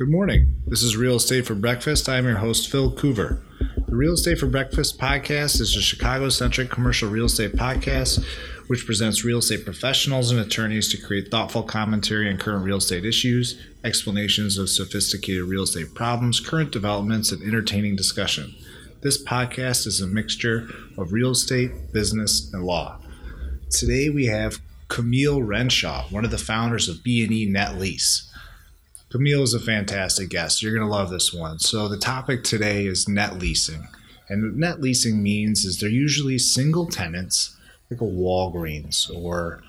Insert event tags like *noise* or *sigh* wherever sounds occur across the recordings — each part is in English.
Good morning. This is Real Estate for Breakfast. I'm your host, Phil Coover. The Real Estate for Breakfast podcast is a Chicago centric commercial real estate podcast which presents real estate professionals and attorneys to create thoughtful commentary on current real estate issues, explanations of sophisticated real estate problems, current developments, and entertaining discussion. This podcast is a mixture of real estate, business, and law. Today we have Camille Renshaw, one of the founders of B&E Net Lease. Camille is a fantastic guest. You're going to love this one. So, the topic today is net leasing. And what net leasing means is they're usually single tenants, like a Walgreens or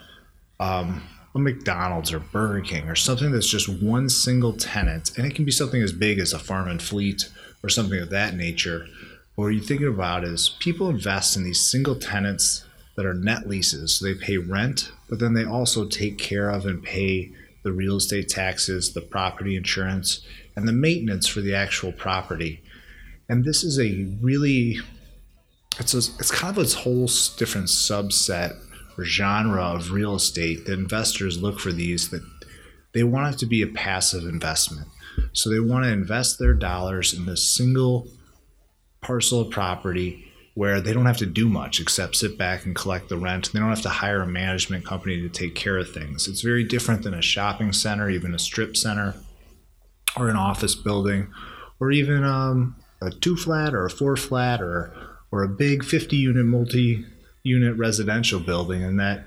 um, a McDonald's or Burger King or something that's just one single tenant. And it can be something as big as a farm and fleet or something of that nature. What you're thinking about is people invest in these single tenants that are net leases. So they pay rent, but then they also take care of and pay the real estate taxes, the property insurance, and the maintenance for the actual property. And this is a really it's a, it's kind of its whole different subset or genre of real estate that investors look for these that they want it to be a passive investment. So they want to invest their dollars in this single parcel of property where they don't have to do much except sit back and collect the rent. They don't have to hire a management company to take care of things. It's very different than a shopping center, even a strip center, or an office building, or even um, a two flat or a four flat or or a big 50 unit multi unit residential building. And that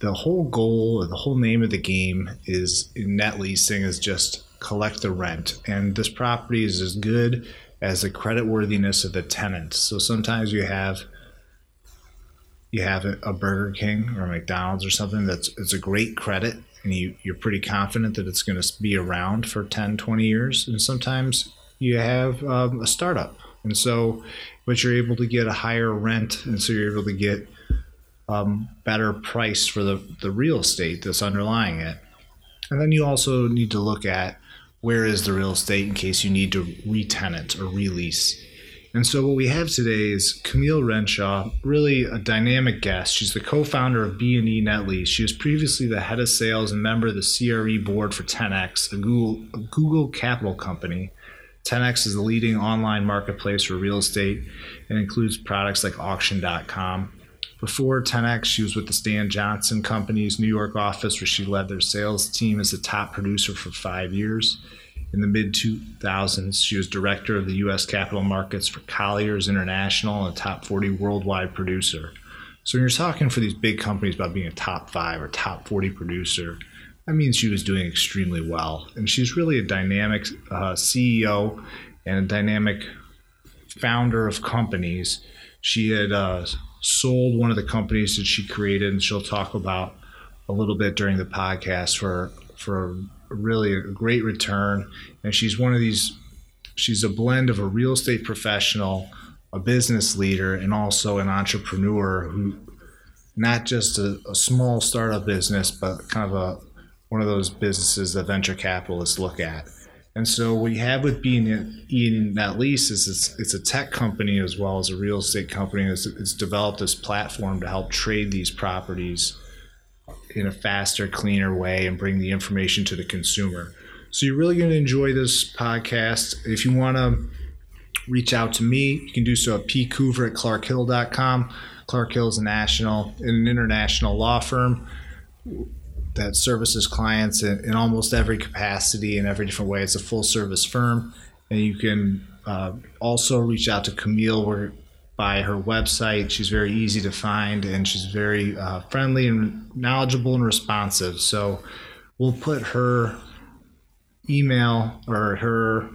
the whole goal or the whole name of the game is in net leasing is just collect the rent. And this property is as good as the credit worthiness of the tenant. So sometimes you have you have a Burger King or McDonald's or something that's it's a great credit and you, you're pretty confident that it's going to be around for 10, 20 years. And sometimes you have um, a startup. And so, but you're able to get a higher rent. And so you're able to get um, better price for the, the real estate that's underlying it. And then you also need to look at where is the real estate in case you need to retenant or release. And so what we have today is Camille Renshaw, really a dynamic guest. She's the co-founder of B&E NetLease. She was previously the head of sales and member of the CRE board for 10X, a Google, a Google capital company. 10X is the leading online marketplace for real estate and includes products like auction.com. Before 10X, she was with the Stan Johnson Company's New York office, where she led their sales team as a top producer for five years. In the mid 2000s, she was director of the U.S. capital markets for Colliers International and a top 40 worldwide producer. So when you're talking for these big companies about being a top five or top 40 producer, that means she was doing extremely well. And she's really a dynamic uh, CEO and a dynamic founder of companies. She had uh, sold one of the companies that she created, and she'll talk about a little bit during the podcast for for really a great return. And she's one of these. She's a blend of a real estate professional, a business leader, and also an entrepreneur who, not just a, a small startup business, but kind of a one of those businesses that venture capitalists look at. And so what you have with B&E Net Lease is it's, it's a tech company as well as a real estate company. It's, it's developed this platform to help trade these properties in a faster, cleaner way and bring the information to the consumer. So you're really going to enjoy this podcast. If you want to reach out to me, you can do so at pcoover at clarkhill.com. Clark Hill is a national an international law firm that services clients in, in, almost every capacity in every different way. It's a full service firm, and you can uh, also reach out to Camille where, by her website. She's very easy to find, and she's very uh, friendly and knowledgeable and responsive. So we'll put her email or her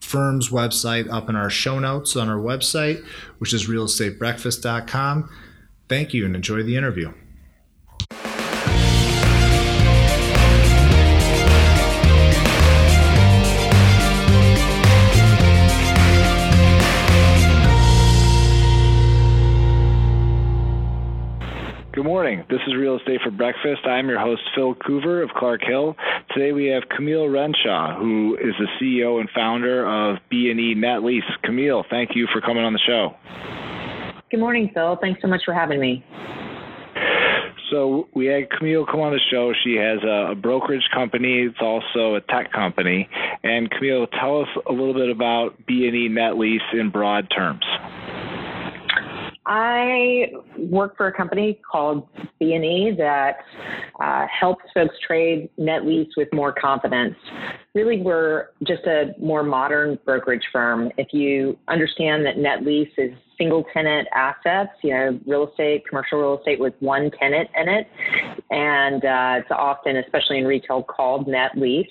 firm's website up in our show notes on our website, which is realestatebreakfast.com. Thank you and enjoy the interview. Morning. This is Real Estate for Breakfast. I'm your host, Phil Coover of Clark Hill. Today we have Camille Renshaw, who is the CEO and founder of B&E Net Lease. Camille, thank you for coming on the show. Good morning, Phil. Thanks so much for having me. So we had Camille come on the show. She has a, brokerage company. It's also a tech company. And Camille, tell us a little bit about B&E Net Lease in broad terms. I work for a company called B&E that uh, helps folks trade net lease with more confidence. Really, we're just a more modern brokerage firm. If you understand that net lease is single tenant assets, you know, real estate, commercial real estate with one tenant in it. And uh, it's often, especially in retail, called net lease.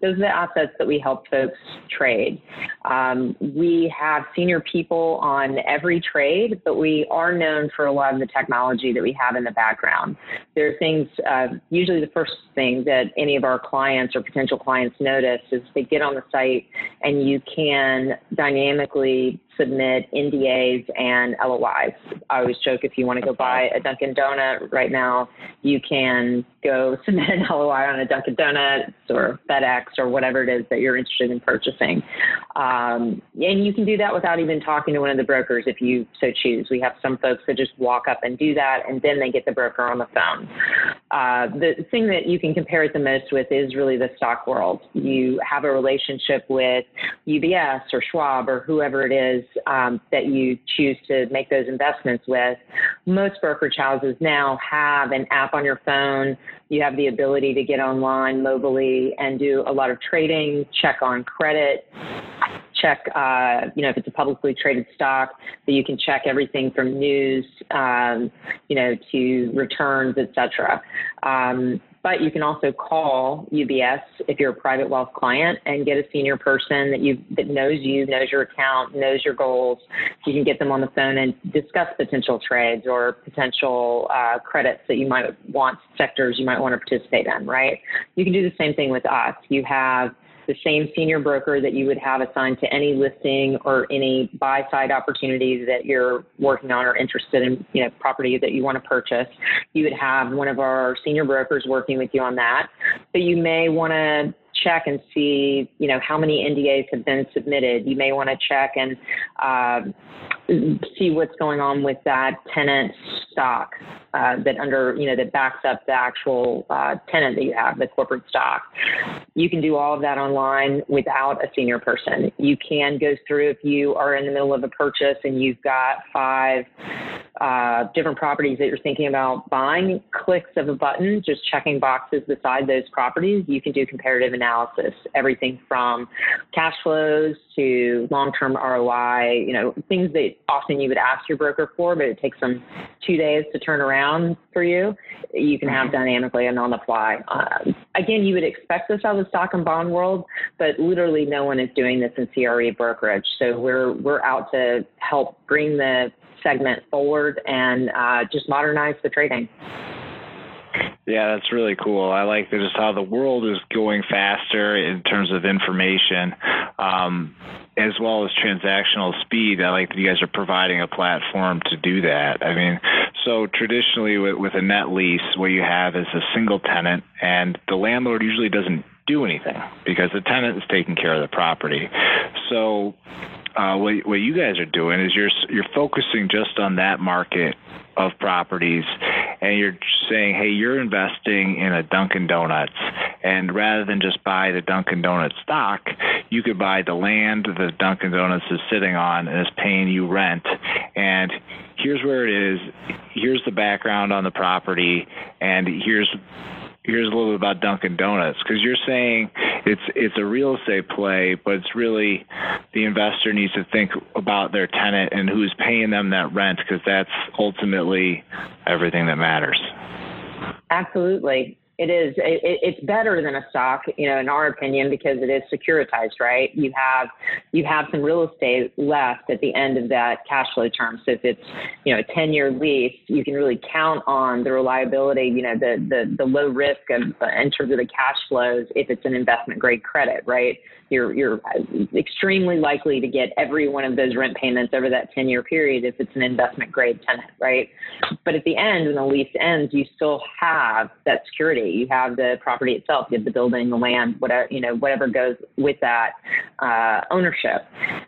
Those are the assets that we help folks trade. Um, we have senior people on every trade, but we are known for a lot of the technology that we have in the background. There are things, uh, usually the first thing that any of our clients or potential clients notice is they get on the site and you can dynamically submit NDAs and LOIs. I always joke if you want to go buy a Dunkin' Donut right now, you can go *laughs* submit an LOI on a Dunkin' Donuts or FedEx or whatever it is that you're interested in purchasing. Um, and you can do that without even talking to one of the brokers if you so choose. We have some folks that just walk up and do that and then they get the broker on the phone. Uh, the thing that you can compare it the most with is really the stock world. You have a relationship with UBS or Schwab or whoever it is um, that you choose to make those investments with. Most brokerage houses now have an app on your phone. You have the ability to get online mobilely and do a lot of trading, check on credit, check, uh, you know, if it's a publicly traded stock, that you can check everything from news, um, you know, to returns, et cetera. Um, but you can also call UBS if you're a private wealth client and get a senior person that you that knows you, knows your account, knows your goals. You can get them on the phone and discuss potential trades or potential uh, credits that you might want, sectors you might want to participate in. Right? You can do the same thing with us. You have the same senior broker that you would have assigned to any listing or any buy side opportunity that you're working on or interested in, you know, property that you want to purchase. You would have one of our senior brokers working with you on that. But you may want to check and see, you know, how many NDAs have been submitted. You may want to check and uh, see what's going on with that tenant stock uh, that under, you know, that backs up the actual uh, tenant that you have, the corporate stock. You can do all of that online without a senior person. You can go through if you are in the middle of a purchase and you've got five uh, different properties that you're thinking about buying, clicks of a button, just checking boxes beside those properties, you can do comparative analysis. Everything from cash flows to long-term ROI, you know, things that often you would ask your broker for, but it takes them two days to turn around for you. You can have mm-hmm. dynamically and on the fly. Uh, again, you would expect this out of the stock and bond world, but literally no one is doing this in CRE brokerage. So we're we're out to help bring the segment forward and uh, just modernize the trading. Yeah, that's really cool. I like just how the world is going faster in terms of information, um, as well as transactional speed. I like that you guys are providing a platform to do that. I mean, so traditionally with, with a net lease, what you have is a single tenant, and the landlord usually doesn't do anything because the tenant is taking care of the property. So uh, what, what you guys are doing is you're you're focusing just on that market of properties, and you're saying, hey, you're investing in a Dunkin' Donuts, and rather than just buy the Dunkin' Donuts stock, you could buy the land that Dunkin' Donuts is sitting on and is paying you rent, and here's where it is, here's the background on the property, and here's here's a little bit about Dunkin' Donuts because you're saying it's it's a real estate play, but it's really the investor needs to think about their tenant and who's paying them that rent because that's ultimately everything that matters. Absolutely it is it, it's better than a stock you know in our opinion because it is securitized right? You have you have some real estate left at the end of that cash flow term. So if it's you know a 10 year lease you can really count on the reliability you know the the, the low risk of, uh, in terms of the cash flows if it's an investment grade credit right? You're you're extremely likely to get every one of those rent payments over that 10 year period if it's an investment grade tenant right? But at the end when the lease ends you still have that security you have the property itself, you have the building, the land, whatever you know, whatever goes with that uh, ownership.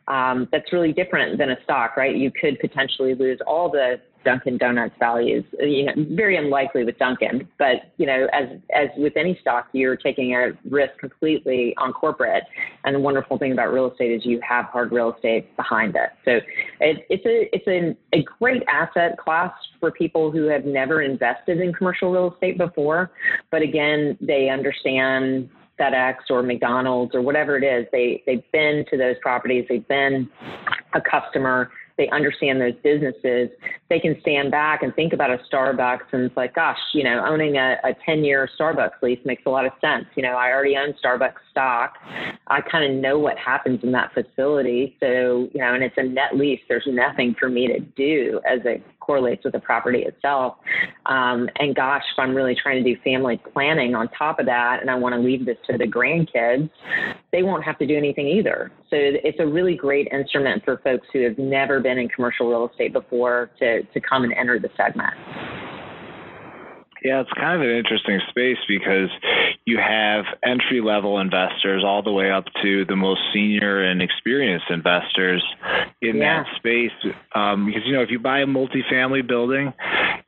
Um, that's really different than a stock, right? You could potentially lose all the Dunkin' Donuts values. Uh, you know, very unlikely with Dunkin', but you know, as as with any stock, you're taking a risk completely on corporate. And the wonderful thing about real estate is you have hard real estate behind it. So it, it's a it's a, a great asset class for people who have never invested in commercial real estate before, but again, they understand FedEx or McDonald's or whatever it is. They they've been to those properties. They've been a customer they understand those businesses, they can stand back and think about a Starbucks and it's like, gosh, you know, owning a, a 10 year Starbucks lease makes a lot of sense. You know, I already own Starbucks stock. I kind of know what happens in that facility. So, you know, and it's a net lease. There's nothing for me to do as it correlates with the property itself. Um, and gosh, if I'm really trying to do family planning on top of that and I want to leave this to the grandkids, they won't have to do anything either. So it's a really great instrument for folks who have never been in commercial real estate before to, to come and enter the segment. Yeah, it's kind of an interesting space because you have entry level investors all the way up to the most senior and experienced investors in yeah. that space. Um, because, you know, if you buy a multifamily building,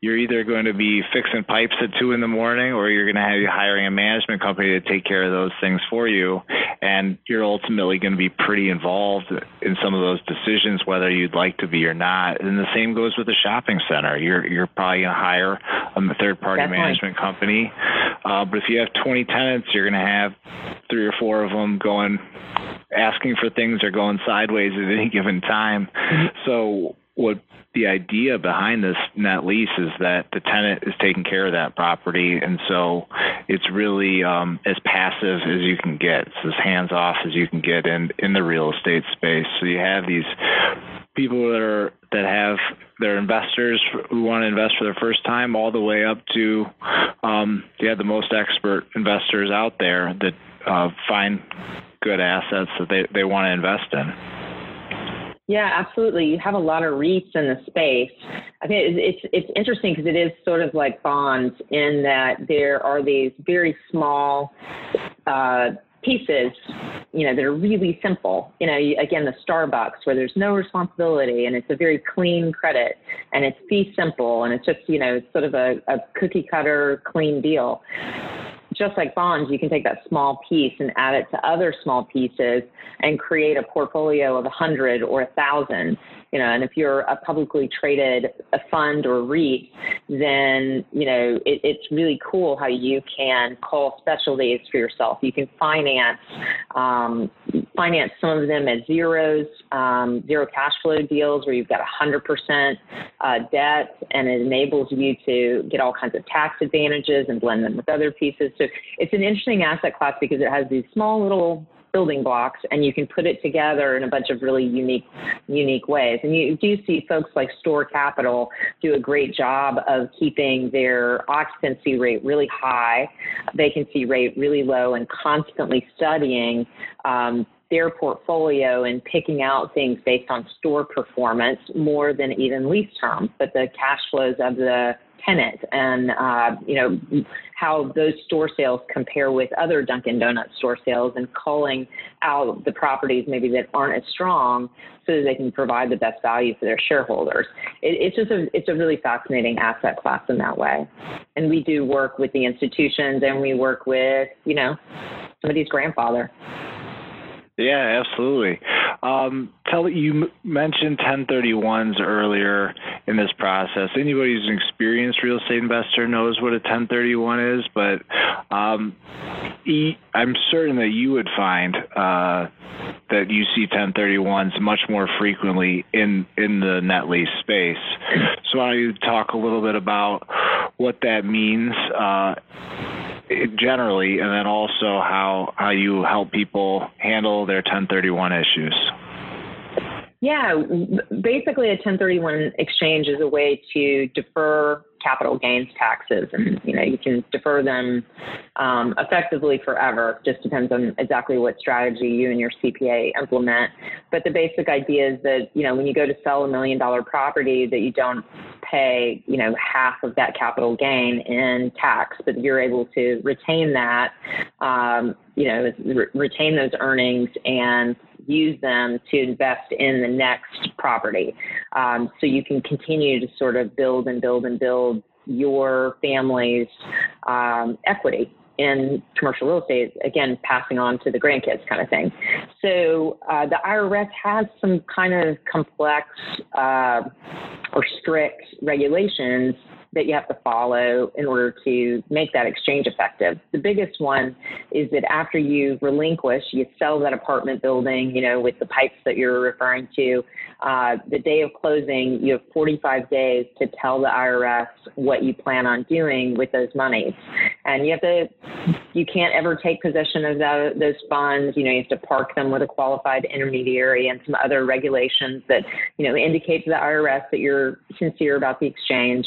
you're either going to be fixing pipes at two in the morning or you're going to have you hiring a management company to take care of those things for you. And you're ultimately going to be pretty involved in some of those decisions, whether you'd like to be or not. And the same goes with a shopping center. You're, you're probably going to hire a third party Definitely. management company. Uh, but if you have 20 tenants, you're going to have three or four of them going asking for things or going sideways at any given time. Mm-hmm. So what the idea behind this net lease is that the tenant is taking care of that property, and so it's really um, as passive as you can get. It's as hands off as you can get in in the real estate space. So you have these people that are that have their investors who want to invest for the first time, all the way up to um, yeah the most expert investors out there that uh, find good assets that they, they want to invest in. Yeah, absolutely. You have a lot of REITs in the space. I think it's it's interesting because it is sort of like bonds in that there are these very small uh, pieces, you know, that are really simple. You know, again, the Starbucks where there's no responsibility and it's a very clean credit and it's fee simple and it's just you know it's sort of a, a cookie cutter clean deal just like bonds, you can take that small piece and add it to other small pieces and create a portfolio of a hundred or a thousand you know, and if you're a publicly traded a fund or REIT, then, you know, it, it's really cool how you can call specialties for yourself. You can finance, um, finance some of them at zeros, um, zero cash flow deals where you've got 100% uh, debt and it enables you to get all kinds of tax advantages and blend them with other pieces. So it's an interesting asset class because it has these small little building blocks and you can put it together in a bunch of really unique unique ways. And you do see folks like STORE Capital do a great job of keeping their occupancy rate really high vacancy rate really low and constantly studying um, their portfolio and picking out things based on store performance more than even lease term, but the cash flows of the tenant and uh, you know how those store sales compare with other Dunkin' Donuts store sales and culling out the properties maybe that aren't as strong so that they can provide the best value for their shareholders. It, it's just a it's a really fascinating asset class in that way, and we do work with the institutions and we work with you know somebody's grandfather. Yeah, absolutely. Um, tell you mentioned 1031s earlier in this process. Anybody who's an experienced real estate investor knows what a 1031 is, but um, I'm certain that you would find uh, that you see 1031s much more frequently in in the net lease space. So, why don't you talk a little bit about what that means? Uh, generally, and then also how how you help people handle their 1031 issues. Yeah, basically, a 1031 exchange is a way to defer capital gains taxes, and you know you can defer them um, effectively forever. Just depends on exactly what strategy you and your CPA implement. But the basic idea is that you know when you go to sell a million dollar property, that you don't pay you know half of that capital gain in tax, but you're able to retain that. Um, you know, re- retain those earnings and use them to invest in the next property. Um, so you can continue to sort of build and build and build your family's um, equity in commercial real estate, again, passing on to the grandkids kind of thing. So uh, the IRS has some kind of complex uh, or strict regulations that you have to follow in order to make that exchange effective. The biggest one is that after you relinquish, you sell that apartment building, you know, with the pipes that you're referring to, uh, the day of closing, you have 45 days to tell the IRS what you plan on doing with those monies. And you have to, you can't ever take possession of that, those funds. You know, you have to park them with a qualified intermediary and some other regulations that, you know, indicate to the IRS that you're sincere about the exchange.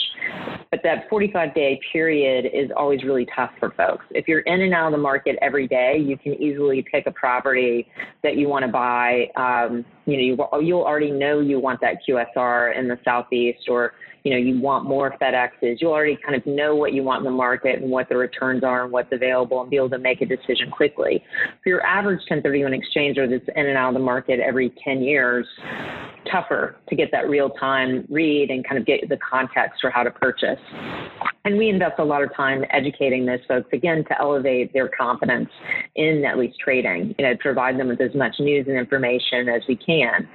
But that 45 day period is always really tough for folks. If you're in and out of the market every day, you can easily pick a property that you want to buy. Um, you know, you, you'll already know you want that QSR in the southeast, or you know, you want more FedExes. You already kind of know what you want in the market and what the returns are and what's available, and be able to make a decision quickly. For your average 1031 exchanger that's in and out of the market every 10 years, tougher to get that real time read and kind of get the context for how to purchase. And we invest a lot of time educating those folks again to elevate their confidence in net lease trading, you know, provide them with as much news and information as we can.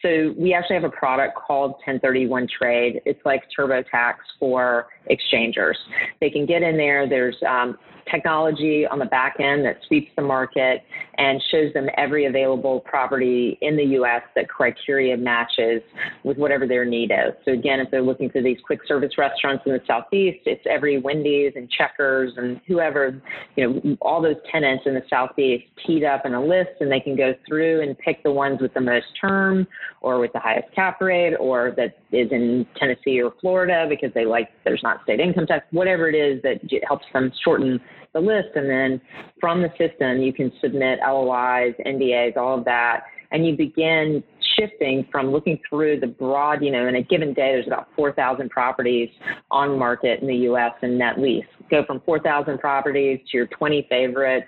So we actually have a product called 1031 Trade. It's like TurboTax for exchangers. They can get in there. There's um, technology on the back end that sweeps the market and shows them every available property in the U.S. that criteria matches with whatever their need is. So again, if they're looking for these quick service restaurants in the Southeast, it's every Wendy's and Checkers and whoever, you know, all those tenants in the Southeast teed up in a list and they can go through and pick the ones with the most term or with the highest cap rate or that is in Tennessee or Florida because they like there's not state income tax, whatever it is that helps them shorten the list. And then from the system, you can submit LOIs, NDAs, all of that. And you begin shifting from looking through the broad, you know, in a given day, there's about 4,000 properties on market in the U.S. in net lease. Go from 4,000 properties to your 20 favorites,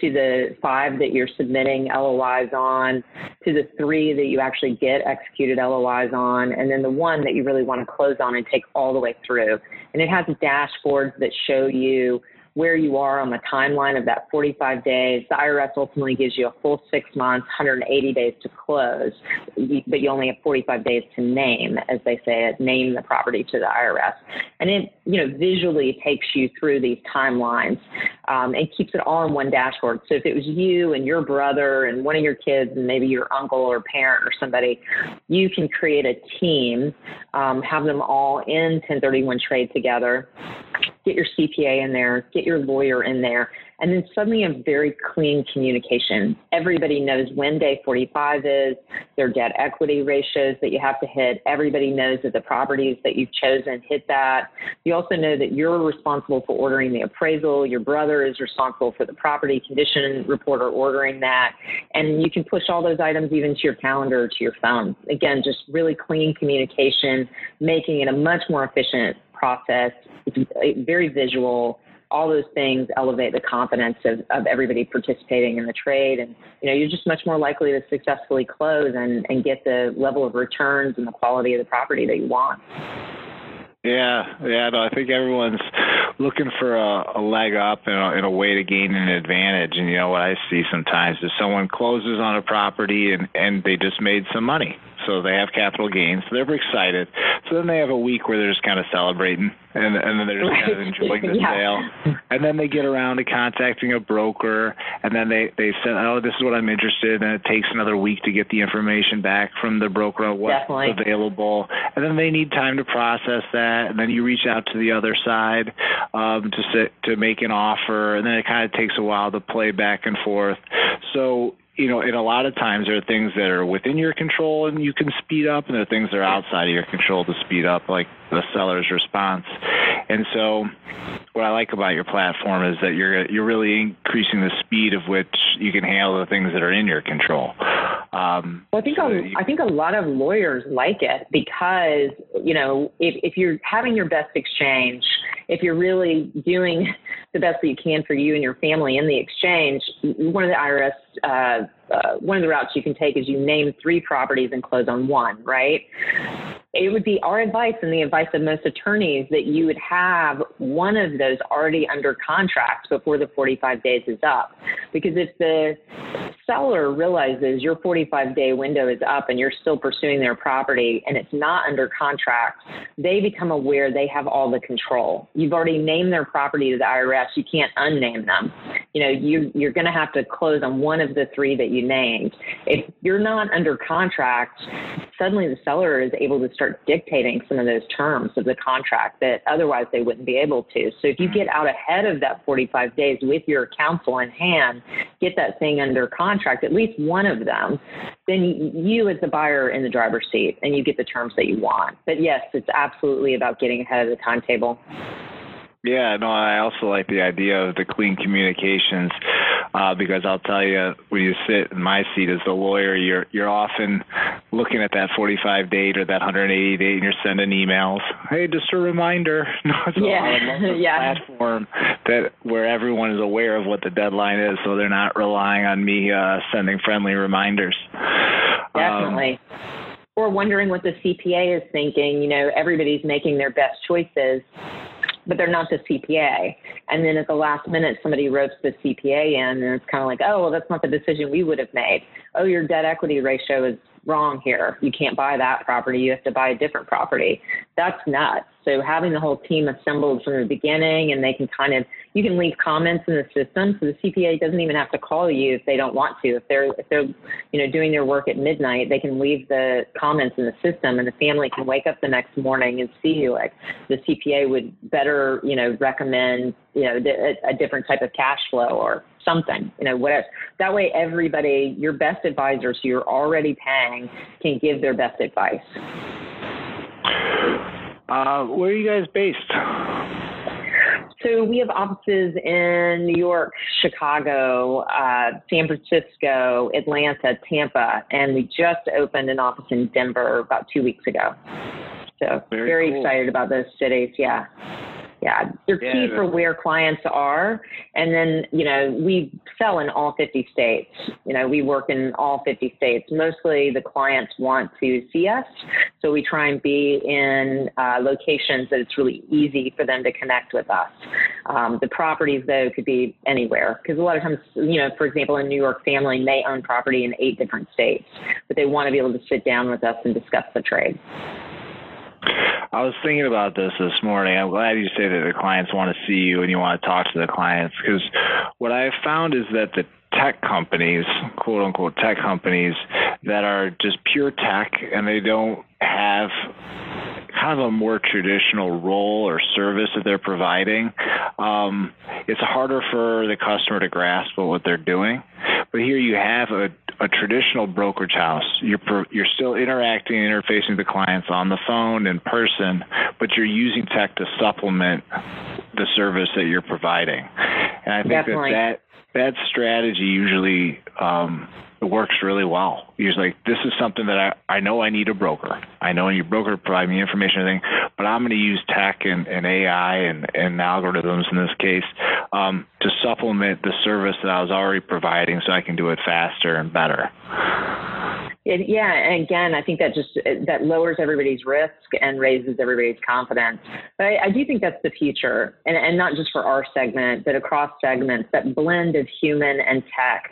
to the five that you're submitting LOIs on, to the three that you actually get executed LOIs on, and then the one that you really want to close on and take all the way through. And it has dashboards that show you where you are on the timeline of that 45 days. The IRS ultimately gives you a full six months, 180 days to close, but you only have 45 days to name, as they say it, name the property to the IRS. And it, you know, visually takes you through these timelines um, and keeps it all in one dashboard. So if it was you and your brother and one of your kids and maybe your uncle or parent or somebody, you can create a team, um, have them all in 1031 trade together get your CPA in there, get your lawyer in there, and then suddenly a very clean communication. Everybody knows when day 45 is, their debt equity ratios that you have to hit. Everybody knows that the properties that you've chosen hit that. You also know that you're responsible for ordering the appraisal. Your brother is responsible for the property condition report or ordering that. And you can push all those items even to your calendar or to your phone. Again, just really clean communication, making it a much more efficient process. It's very visual. All those things elevate the confidence of, of everybody participating in the trade. And, you know, you're just much more likely to successfully close and, and get the level of returns and the quality of the property that you want. Yeah, yeah, no, I think everyone's looking for a, a leg up and a, and a way to gain an advantage. And you know what I see sometimes is someone closes on a property and and they just made some money so they have capital gains. So they're excited. So then they have a week where they're just kind of celebrating, and and then they're just kind of *laughs* enjoying the yeah. sale. And then they get around to contacting a broker, and then they they say, oh, this is what I'm interested, in. and it takes another week to get the information back from the broker on what's Definitely. available, and then they need time to process that, and then you reach out to the other side um, to sit, to make an offer, and then it kind of takes a while to play back and forth. So you know, and a lot of times there are things that are within your control and you can speed up, and there are things that are outside of your control to speed up, like the seller's response. And so, what I like about your platform is that you're you're really increasing the speed of which you can handle the things that are in your control. Um, well, I think so a, you, I think a lot of lawyers like it because you know if if you're having your best exchange if you're really doing the best that you can for you and your family in the exchange, one of the IRS uh, uh, one of the routes you can take is you name three properties and close on one, right? It would be our advice and the advice of most attorneys that you would have one of those already under contract before the 45 days is up. Because if the seller realizes your 45 day window is up and you're still pursuing their property and it's not under contract, they become aware they have all the control. You've already named their property to the IRS. You can't unname them. You know, you, you're going to have to close on one of the three that you named. If you're not under contract, suddenly the seller is able to start dictating some of those terms of the contract that otherwise they wouldn't be able to. So if you get out ahead of that 45 days with your counsel in hand, get that thing under contract, at least one of them, then you as the buyer in the driver's seat and you get the terms that you want. But yes, it's absolutely about getting ahead of the timetable. Yeah, no, I also like the idea of the clean communications uh, because I'll tell you, when you sit in my seat as the lawyer, you're you're often looking at that 45 date or that 180 date, and you're sending emails. Hey, just a reminder. *laughs* so yeah, *laughs* yeah. Platform that where everyone is aware of what the deadline is, so they're not relying on me uh, sending friendly reminders. Definitely. Um, or wondering what the CPA is thinking. You know, everybody's making their best choices but they're not the CPA. And then at the last minute, somebody ropes the CPA in, and it's kind of like, oh, well, that's not the decision we would have made. Oh, your debt equity ratio is wrong here. You can't buy that property. You have to buy a different property. That's nuts. So having the whole team assembled from the beginning and they can kind of, you can leave comments in the system. So the CPA doesn't even have to call you if they don't want to. If they're, if they're, you know, doing their work at midnight, they can leave the comments in the system and the family can wake up the next morning and see you like the CPA would better, you know, recommend, you know, a, a different type of cash flow or something, you know, whatever. That way, everybody, your best advisors who you're already paying, can give their best advice. Uh, where are you guys based? So we have offices in New York, Chicago, uh, San Francisco, Atlanta, Tampa, and we just opened an office in Denver about two weeks ago. So very, very cool. excited about those cities. Yeah. Yeah, they're key for where clients are. And then, you know, we sell in all 50 states. You know, we work in all 50 states. Mostly the clients want to see us. So we try and be in uh, locations that it's really easy for them to connect with us. Um, the properties, though, could be anywhere. Because a lot of times, you know, for example, a New York family may own property in eight different states, but they want to be able to sit down with us and discuss the trade. I was thinking about this this morning. I'm glad you say that the clients want to see you and you want to talk to the clients because what I have found is that the tech companies, quote unquote tech companies, that are just pure tech and they don't have kind of a more traditional role or service that they're providing, um, it's harder for the customer to grasp what they're doing. But here you have a, a traditional brokerage house. You're you're still interacting and interfacing with the clients on the phone in person, but you're using tech to supplement the service that you're providing. And I think Definitely. that that that strategy usually um, it works really well. He's like, this is something that I, I know I need a broker. I know your broker provide me information and everything, but I'm going to use tech and, and AI and, and algorithms in this case um, to supplement the service that I was already providing so I can do it faster and better. It, yeah, and again, I think that just that lowers everybody's risk and raises everybody's confidence. But I, I do think that's the future, and, and not just for our segment, but across segments. That blend of human and tech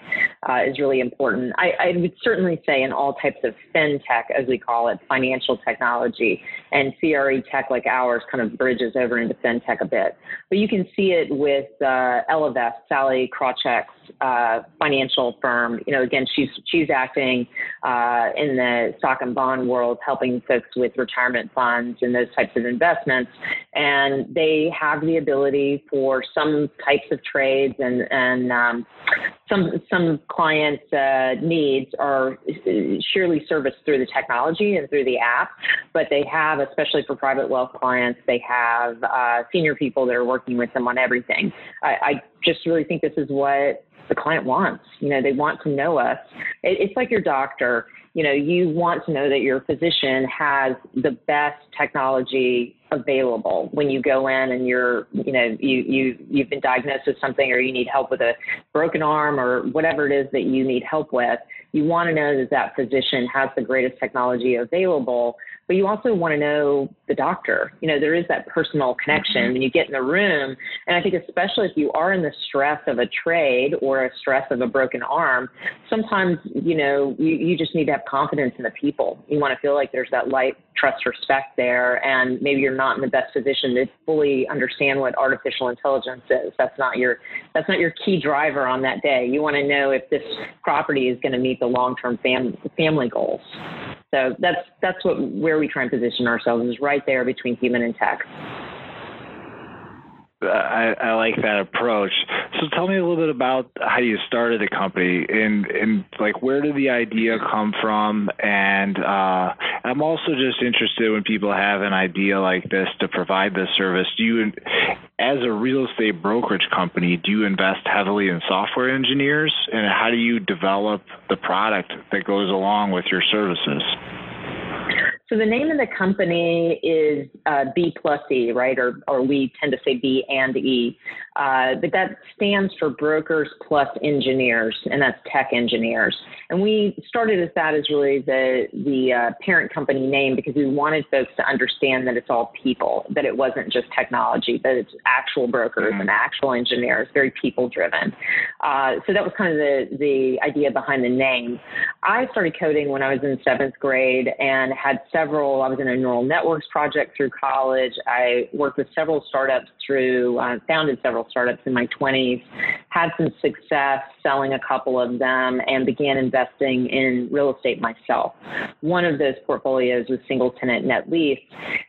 uh, is really important. I, I would certainly say in all types of fintech, as we call it, financial technology, and CRE tech like ours kind of bridges over into fintech a bit. But you can see it with uh, Ellevest, Sallie Krawcheck's uh, financial firm. You know, again, she's she's acting. Uh, in the stock and bond world, helping folks with retirement funds and those types of investments. And they have the ability for some types of trades and, and um, some some clients' uh, needs are surely serviced through the technology and through the app, but they have, especially for private wealth clients, they have uh, senior people that are working with them on everything. I, I just really think this is what the client wants. You know, they want to know us. It, it's like your doctor. You know, you want to know that your physician has the best technology available when you go in and you're, you know, you, you, you've been diagnosed with something or you need help with a broken arm or whatever it is that you need help with. You want to know that that physician has the greatest technology available but you also want to know the doctor. You know, there is that personal connection mm-hmm. when you get in the room. And I think, especially if you are in the stress of a trade or a stress of a broken arm, sometimes, you know, you, you just need to have confidence in the people. You want to feel like there's that light, trust, respect there. And maybe you're not in the best position to fully understand what artificial intelligence is. That's not your, that's not your key driver on that day. You want to know if this property is going to meet the long-term fam- family goals. So that's that's what where we try and position ourselves is right there between human and tech. I, I, like that approach. So tell me a little bit about how you started the company and and like where did the idea come from? And uh, I'm also just interested when people have an idea like this to provide this service. Do you, as a real estate brokerage company, do you invest heavily in software engineers? And how do you develop the product that goes along with your services? So the name of the company is uh, B plus E, right? Or, or we tend to say B and E. Uh, but that stands for brokers plus engineers, and that's tech engineers. And we started as that as really the the uh, parent company name because we wanted folks to understand that it's all people, that it wasn't just technology, but it's actual brokers mm-hmm. and actual engineers, very people driven. Uh, so that was kind of the the idea behind the name. I started coding when I was in seventh grade and had several. I was in a neural networks project through college. I worked with several startups through, uh, founded several startups in my 20s, had some success selling a couple of them, and began investing in real estate myself. One of those portfolios was single tenant net lease.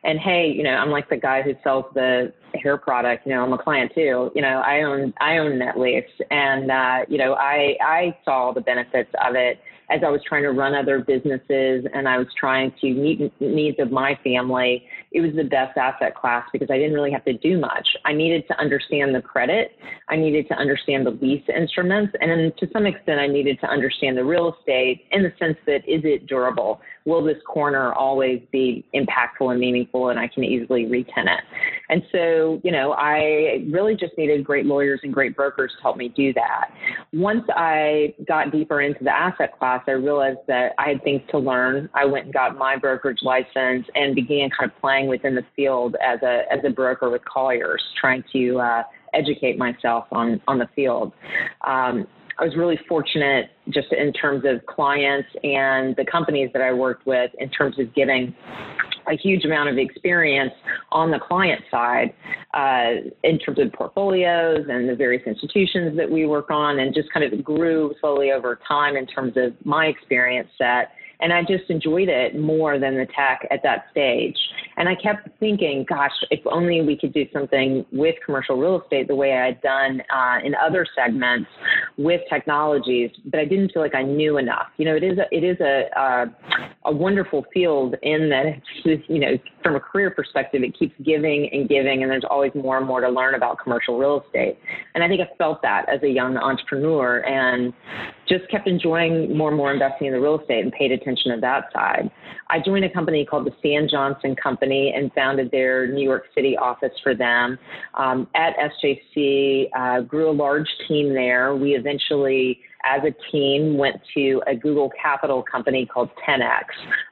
And hey, you know, I'm like the guy who sells the hair product. You know, I'm a client too. You know, I own I own net lease, and uh, you know, I I saw the benefits of it as I was trying to run other businesses and I was trying to meet needs of my family, it was the best asset class because I didn't really have to do much. I needed to understand the credit, I needed to understand the lease instruments, and then to some extent, I needed to understand the real estate in the sense that is it durable? Will this corner always be impactful and meaningful and I can easily retenant? And so, you know, I really just needed great lawyers and great brokers to help me do that. Once I got deeper into the asset class, I realized that I had things to learn. I went and got my brokerage license and began kind of playing within the field as a as a broker with Colliers, trying to uh, educate myself on on the field. Um, I was really fortunate just in terms of clients and the companies that I worked with in terms of getting a huge amount of experience on the client side uh, in terms of portfolios and the various institutions that we work on, and just kind of grew slowly over time in terms of my experience set and I just enjoyed it more than the tech at that stage. And I kept thinking, gosh, if only we could do something with commercial real estate the way I had done uh, in other segments with technologies, but I didn't feel like I knew enough. You know, it is a, it is a, a, a wonderful field in that it's, you know, from a career perspective, it keeps giving and giving, and there's always more and more to learn about commercial real estate. And I think I felt that as a young entrepreneur and just kept enjoying more and more investing in the real estate and paid attention to that side. I joined a company called the Stan Johnson Company and founded their New York City office for them. Um, at SJC, uh, grew a large team there. We eventually as a team, went to a Google Capital company called 10x.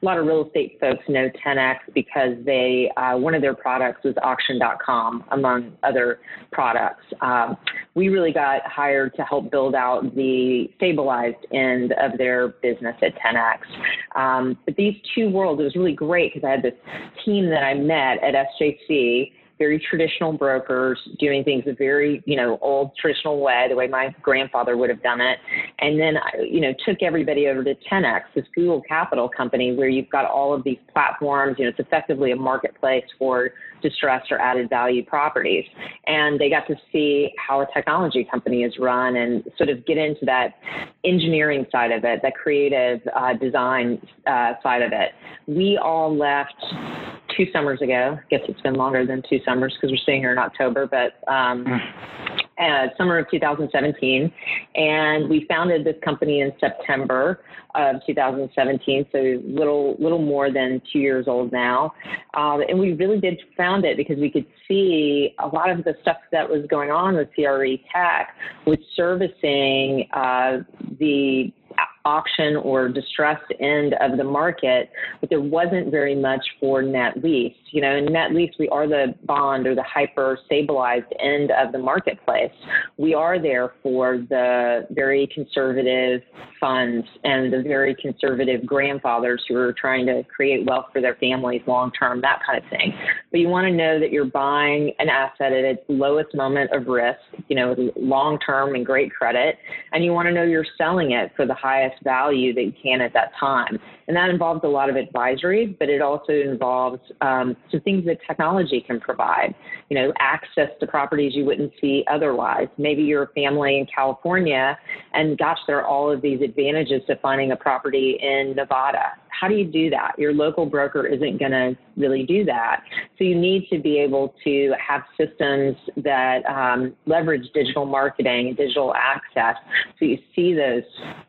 A lot of real estate folks know 10x because they uh, one of their products was Auction.com, among other products. Um, we really got hired to help build out the stabilized end of their business at 10x. Um, but these two worlds, it was really great because I had this team that I met at SJC very traditional brokers doing things a very, you know, old traditional way, the way my grandfather would have done it. And then, I, you know, took everybody over to 10X, this Google Capital company where you've got all of these platforms. You know, it's effectively a marketplace for distressed or added value properties. And they got to see how a technology company is run and sort of get into that engineering side of it, that creative uh, design uh, side of it. We all left two summers ago. I guess it's been longer than two summers because we're sitting here in October, but um, uh, summer of 2017. And we founded this company in September of 2017, so little little more than two years old now. Um, and we really did found it because we could see a lot of the stuff that was going on with CRE Tech was servicing uh, the auction or distressed end of the market, but there wasn't very much for net lease. You know, in net lease, we are the bond or the hyper stabilized end of the marketplace. We are there for the very conservative funds and the very conservative grandfathers who are trying to create wealth for their families long term, that kind of thing. But you want to know that you're buying an asset at its lowest moment of risk, you know, long term and great credit, and you want to know you're selling it for the highest highest value that you can at that time. And that involves a lot of advisory, but it also involves um, some things that technology can provide. You know, access to properties you wouldn't see otherwise. Maybe you're a family in California, and gosh, there are all of these advantages to finding a property in Nevada. How do you do that? Your local broker isn't going to really do that. So you need to be able to have systems that um, leverage digital marketing digital access, so you see those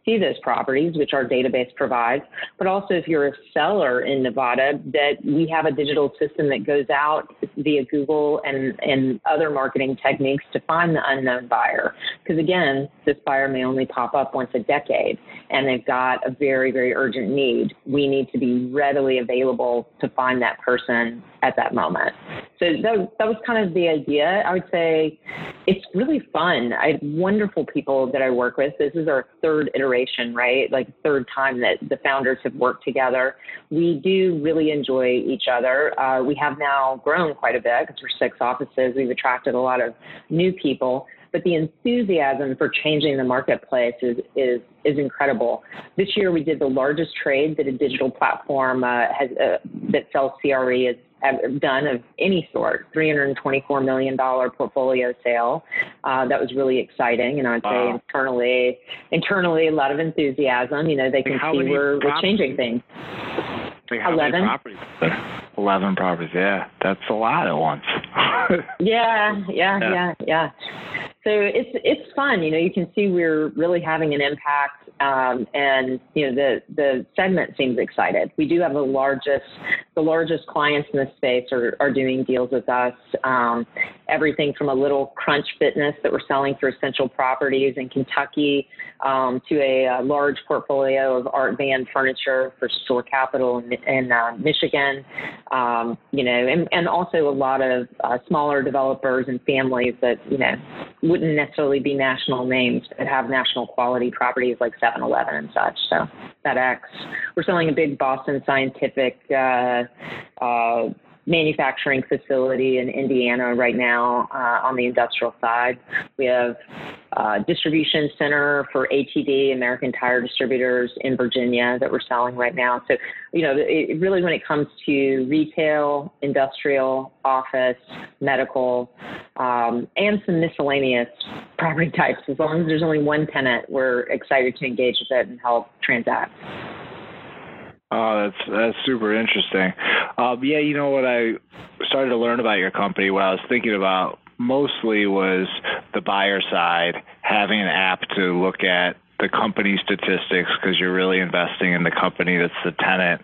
see those properties, which our database provides. But also, if you're a seller in Nevada, that we have a digital system that goes out via Google and and other marketing techniques to find the unknown buyer. Because again, this buyer may only pop up once a decade, and they've got a very very urgent need. We need to be readily available to find that person at that moment. So that, that was kind of the idea. I would say it's really fun. I have wonderful people that I work with. This is our third iteration, right? Like third time that the founders have worked together. We do really enjoy each other. Uh, we have now grown quite a bit because we're six offices. We've attracted a lot of new people but the enthusiasm for changing the marketplace is, is, is incredible. This year we did the largest trade that a digital platform uh, has, uh, that sells CRE has ever done of any sort, $324 million portfolio sale. Uh, that was really exciting. And I'd wow. say internally, internally, a lot of enthusiasm. You know, they can see we're, we're changing things. Like 11. properties? 11 properties, yeah. That's a lot at once. *laughs* yeah, yeah, yeah, yeah, yeah so it's it's fun. You know, you can see we're really having an impact, um, and you know the the segment seems excited. We do have the largest the largest clients in the space are are doing deals with us. Um, everything from a little Crunch Fitness that we're selling through Essential Properties in Kentucky um, to a, a, large portfolio of Art Van furniture for Store Capital in, in uh, Michigan. Um, you know, and, and also a lot of uh, smaller developers and families that you know wouldn't necessarily be national names, but have national quality properties like 7 Eleven and such. So FedEx. We're selling a big Boston Scientific uh, uh, manufacturing facility in Indiana right now uh, on the industrial side. We have a distribution center for ATD, American Tire Distributors in Virginia that we're selling right now. So, you know, it, really when it comes to retail, industrial, office, medical, um, and some miscellaneous property types, as long as there's only one tenant, we're excited to engage with it and help transact. Oh, that's that's super interesting. Um, yeah, you know what I started to learn about your company. What I was thinking about mostly was the buyer side, having an app to look at the company statistics because you're really investing in the company that's the tenant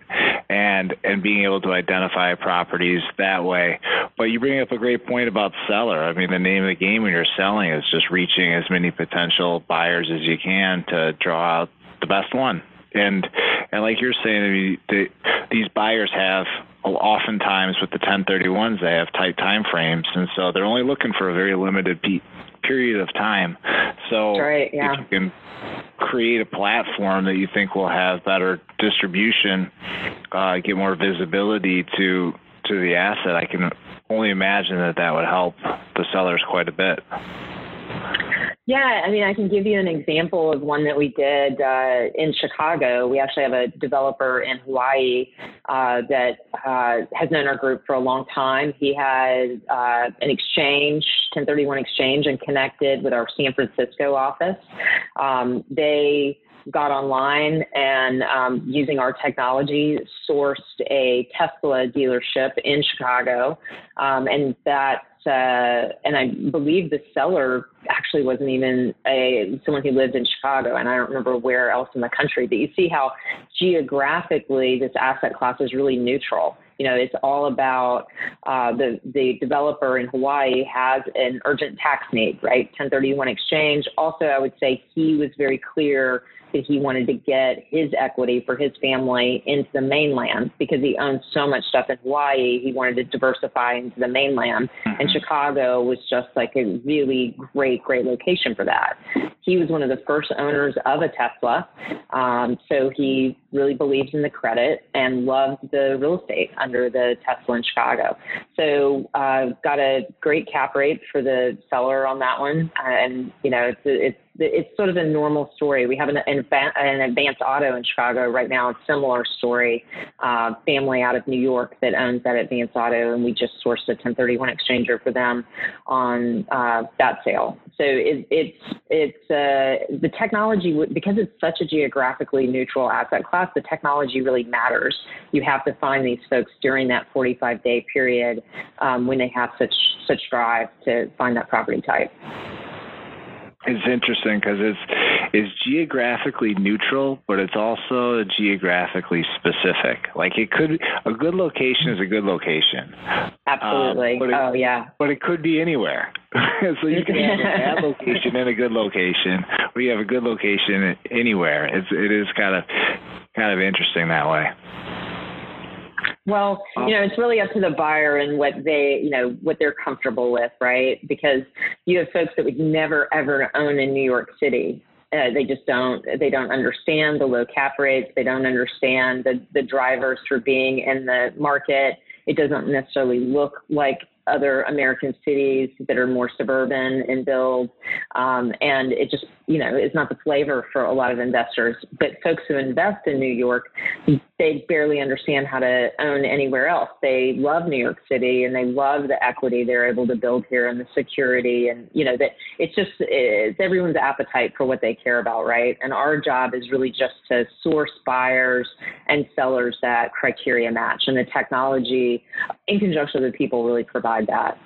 and and being able to identify properties that way but you bring up a great point about seller i mean the name of the game when you're selling is just reaching as many potential buyers as you can to draw out the best one and and like you're saying, I mean, the, these buyers have oftentimes with the 1031s they have tight time frames, and so they're only looking for a very limited pe- period of time. So right, yeah. if you can create a platform that you think will have better distribution, uh, get more visibility to to the asset, I can only imagine that that would help the sellers quite a bit. Yeah, I mean, I can give you an example of one that we did uh, in Chicago. We actually have a developer in Hawaii uh, that uh, has known our group for a long time. He had uh, an exchange, 1031 exchange, and connected with our San Francisco office. Um, they got online and um, using our technology sourced a Tesla dealership in Chicago, um, and that uh, and I believe the seller actually wasn't even a someone who lived in Chicago, and I don't remember where else in the country. But you see how geographically this asset class is really neutral. You know, it's all about uh, the the developer in Hawaii has an urgent tax need, right? 1031 exchange. Also, I would say he was very clear that he wanted to get his equity for his family into the mainland because he owns so much stuff in Hawaii. He wanted to diversify into the mainland. Mm-hmm. And Chicago was just like a really great, great location for that. He was one of the first owners of a Tesla. Um, so he really believes in the credit and loves the real estate under the Tesla in Chicago. So uh, got a great cap rate for the seller on that one. Uh, and, you know, it's, it's it's sort of a normal story. We have an, an, an Advance Auto in Chicago right now, a similar story. Uh, family out of New York that owns that Advance Auto, and we just sourced a 1031 exchanger for them on uh, that sale. So it, it's it's uh, the technology because it's such a geographically neutral asset class. The technology really matters. You have to find these folks during that 45 day period um, when they have such such drive to find that property type. It's interesting because it's it's geographically neutral, but it's also geographically specific. Like it could a good location is a good location. Absolutely. Um, it, oh yeah. But it could be anywhere. *laughs* so you can have a bad *laughs* location and a good location, or you have a good location anywhere. It's it is kind of kind of interesting that way. Well, you know, it's really up to the buyer and what they, you know, what they're comfortable with, right? Because you have folks that would never ever own in New York City. Uh, they just don't. They don't understand the low cap rates. They don't understand the the drivers for being in the market. It doesn't necessarily look like other American cities that are more suburban in build. Um, and it just, you know, is not the flavor for a lot of investors. But folks who invest in New York, they barely understand how to own anywhere else. They love New York City and they love the equity they're able to build here and the security. And, you know, that it's just, it's everyone's appetite for what they care about, right? And our job is really just to source buyers and sellers that criteria match. And the technology, in conjunction with people, really provide that.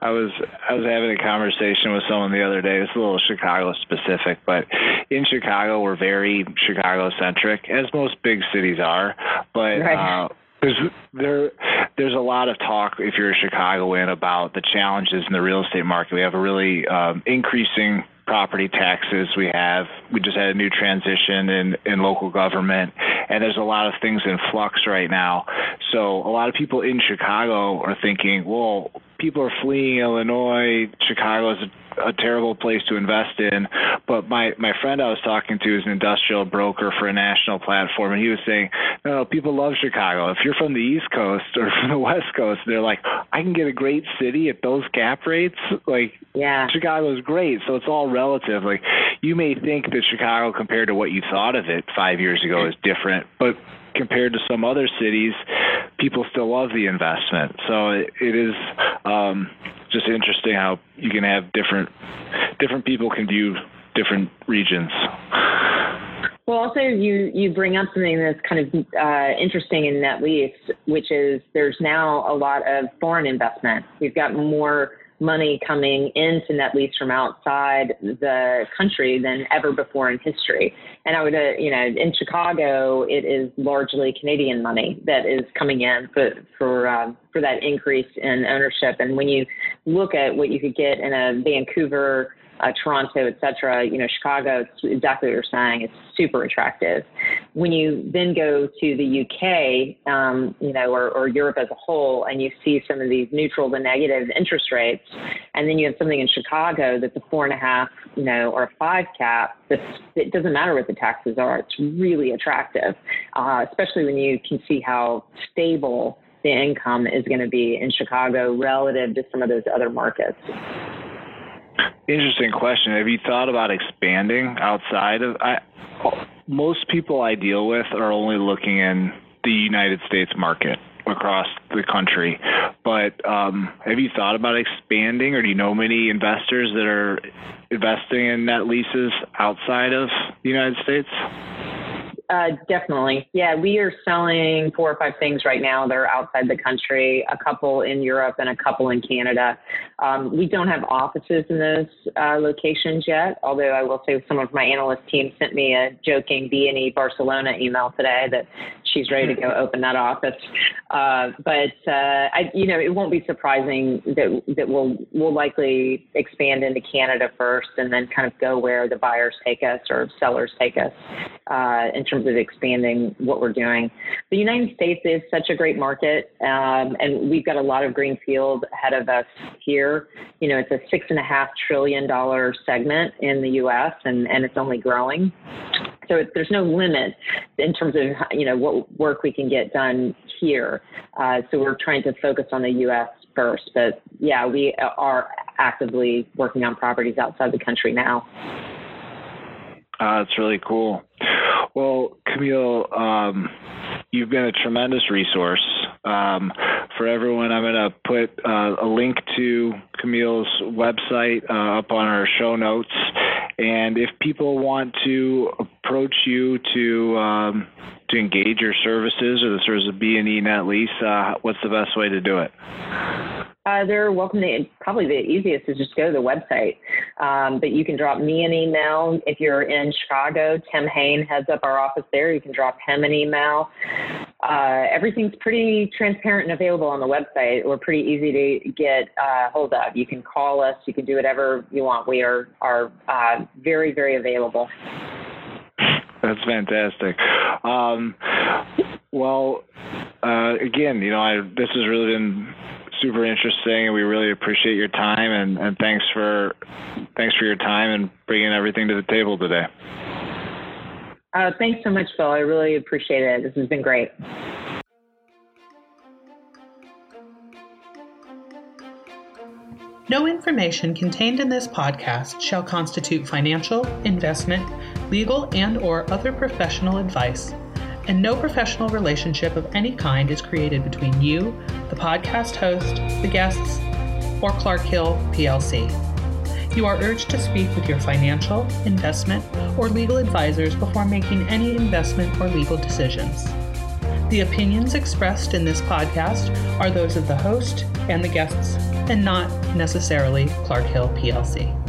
I was I was having a conversation with someone the other day. It's a little Chicago specific, but in Chicago we're very Chicago centric, as most big cities are. But right. uh, there's there there's a lot of talk if you're a Chicagoan about the challenges in the real estate market. We have a really um, increasing property taxes. We have we just had a new transition in in local government, and there's a lot of things in flux right now. So a lot of people in Chicago are thinking, well, people are fleeing Illinois. Chicago is a, a, terrible place to invest in. But my, my friend I was talking to is an industrial broker for a national platform, and he was saying, no, no, people love Chicago. If you're from the East Coast or *laughs* from the West Coast, they're like, I can get a great city at those cap rates. Like, yeah, Chicago Chicago's great. So it's all relative. Like, you may think that Chicago, compared to what you thought of it five years ago, is different, but compared to some other cities, people still love the investment. So it, it is um, just interesting how you can have different different people can view different regions. Well, also you you bring up something that's kind of uh, interesting in net lease, which is there's now a lot of foreign investment. We've got more money coming into net lease from outside the country than ever before in history. And I would, uh, you know, in Chicago, it is largely Canadian money that is coming in for for um, for that increase in ownership. And when you look at what you could get in a Vancouver uh, Toronto, et cetera, you know, Chicago, it's exactly what you're saying. It's super attractive. When you then go to the UK, um, you know, or, or Europe as a whole, and you see some of these neutral to negative interest rates, and then you have something in Chicago that's a four and a half, you know, or a five cap, that's, it doesn't matter what the taxes are. It's really attractive, uh, especially when you can see how stable the income is going to be in Chicago relative to some of those other markets. Interesting question. Have you thought about expanding outside of? I, most people I deal with are only looking in the United States market across the country. But um, have you thought about expanding, or do you know many investors that are investing in net leases outside of the United States? Uh, definitely. Yeah, we are selling four or five things right now that are outside the country, a couple in Europe and a couple in Canada. Um, we don't have offices in those uh, locations yet, although I will say some of my analyst team sent me a joking B&E Barcelona email today that she's ready to go open that office. Uh, but uh, I, you know, it won't be surprising that that we'll we'll likely expand into Canada first, and then kind of go where the buyers take us or sellers take us uh, in terms of expanding what we're doing. The United States is such a great market, um, and we've got a lot of greenfield ahead of us here. You know, it's a six and a half trillion dollar segment in the U.S. and and it's only growing. So it, there's no limit in terms of you know what work we can get done here. Uh, so we're trying to focus on the U.S. first, but yeah, we are actively working on properties outside the country now. Uh, that's really cool. Well, Camille, um, you've been a tremendous resource um, for everyone. I'm going to put uh, a link to Camille's website uh, up on our show notes. And if people want to approach you to um, to engage your services or the services of B and E Net Lease, uh, what's the best way to do it? Uh, they're welcome to, probably the easiest is just go to the website. Um, but you can drop me an email. If you're in Chicago, Tim Hain heads up our office there. You can drop him an email. Uh, everything's pretty transparent and available on the website. We're pretty easy to get uh, hold of. You can call us. You can do whatever you want. We are, are uh, very, very available. That's fantastic. Um, well, uh, again, you know, I, this has really been super interesting, and we really appreciate your time. And, and thanks for thanks for your time and bringing everything to the table today. Uh, thanks so much, Phil. I really appreciate it. This has been great. No information contained in this podcast shall constitute financial, investment, legal, and or other professional advice and no professional relationship of any kind is created between you, the podcast host, the guests, or Clark Hill PLC. You are urged to speak with your financial, investment, or legal advisors before making any investment or legal decisions. The opinions expressed in this podcast are those of the host and the guests, and not necessarily Clark Hill PLC.